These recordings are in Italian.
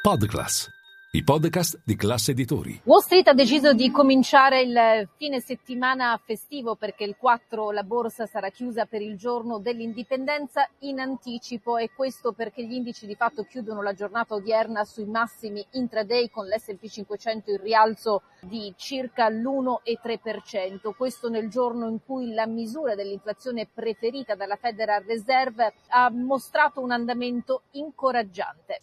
Podclass, i podcast di classe editori. Wall Street ha deciso di cominciare il fine settimana festivo perché il 4 la borsa sarà chiusa per il giorno dell'indipendenza in anticipo e questo perché gli indici di fatto chiudono la giornata odierna sui massimi intraday con l'S&P 500 in rialzo di circa l'1,3%. Questo nel giorno in cui la misura dell'inflazione preferita dalla Federal Reserve ha mostrato un andamento incoraggiante.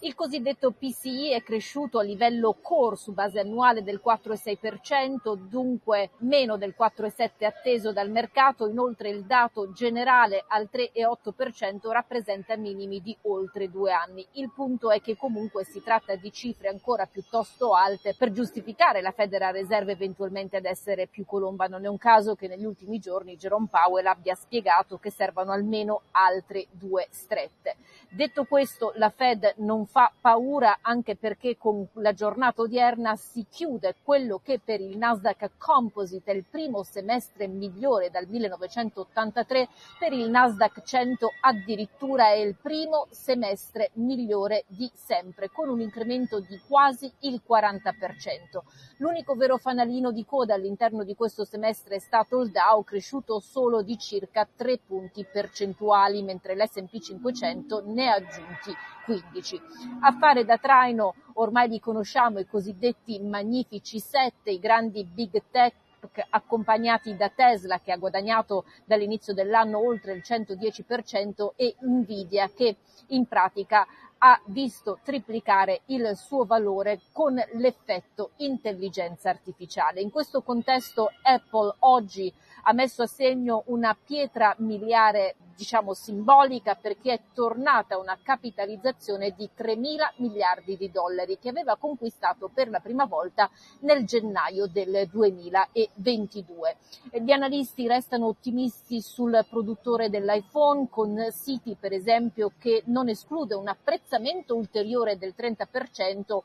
Il cosiddetto PCI è cresciuto a livello core su base annuale del 4,6%, dunque meno del 4,7% atteso dal mercato. Inoltre il dato generale al 3,8% rappresenta minimi di oltre due anni. Il punto è che comunque si tratta di cifre ancora piuttosto alte per giustificare la Federal Reserve eventualmente ad essere più colomba. Non è un caso che negli ultimi giorni Jerome Powell abbia spiegato che servono almeno altre due strette. Detto questo, la Fed non fa paura anche perché con la giornata odierna si chiude quello che per il Nasdaq Composite è il primo semestre migliore dal 1983, per il Nasdaq 100 addirittura è il primo semestre migliore di sempre, con un incremento di quasi il 40%. L'unico vero fanalino di coda all'interno di questo semestre è stato il Dow, cresciuto solo di circa 3 punti percentuali, mentre l'S&P 500 ne ha aggiunti 15. A fare da traino ormai li conosciamo i cosiddetti magnifici sette, i grandi big tech accompagnati da Tesla che ha guadagnato dall'inizio dell'anno oltre il 110% e Nvidia che in pratica ha visto triplicare il suo valore con l'effetto intelligenza artificiale. In questo contesto Apple oggi ha messo a segno una pietra miliare diciamo simbolica perché è tornata una capitalizzazione di 3 mila miliardi di dollari che aveva conquistato per la prima volta nel gennaio del 2022. Gli analisti restano ottimisti sul produttore dell'iPhone con siti per esempio che non esclude un apprezzamento ulteriore del 30%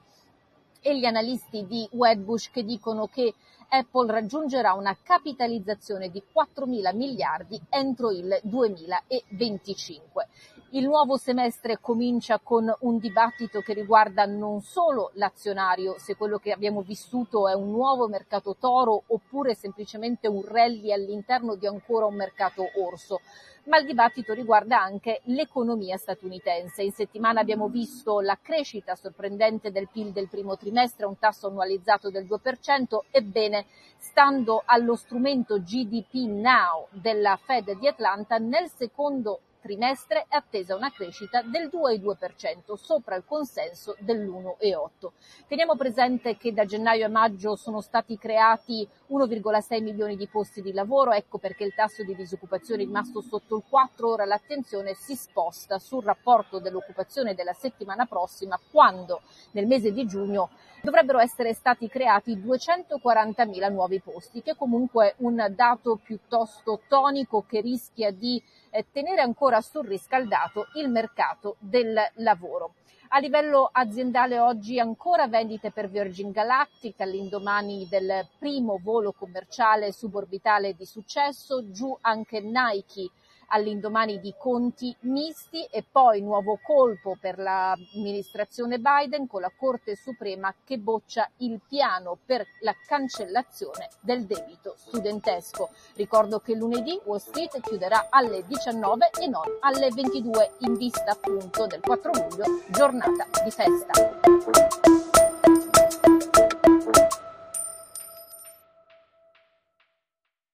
e gli analisti di Wedbush che dicono che Apple raggiungerà una capitalizzazione di 4 mila miliardi entro il 2025. Il nuovo semestre comincia con un dibattito che riguarda non solo l'azionario, se quello che abbiamo vissuto è un nuovo mercato toro oppure semplicemente un rally all'interno di ancora un mercato orso, ma il dibattito riguarda anche l'economia statunitense. In settimana abbiamo visto la crescita sorprendente del PIL del primo trimestre, un tasso annualizzato del 2%, ebbene, stando allo strumento GDP Now della Fed di Atlanta, nel secondo trimestre è attesa una crescita del 2,2%, sopra il consenso dell'1,8%. Teniamo presente che da gennaio a maggio sono stati creati 1,6 milioni di posti di lavoro, ecco perché il tasso di disoccupazione è rimasto sotto il 4, ora l'attenzione si sposta sul rapporto dell'occupazione della settimana prossima, quando nel mese di giugno dovrebbero essere stati creati 240.000 nuovi posti, che comunque è un dato piuttosto tonico che rischia di eh, tenere ancora surriscaldato il mercato del lavoro. A livello aziendale oggi ancora vendite per Virgin Galactic all'indomani del primo volo commerciale suborbitale di successo, giù anche Nike all'indomani di conti misti e poi nuovo colpo per l'amministrazione Biden con la Corte Suprema che boccia il piano per la cancellazione del debito studentesco. Ricordo che lunedì Wall Street chiuderà alle 19 e non alle 22 in vista appunto del 4 luglio, giornata di festa.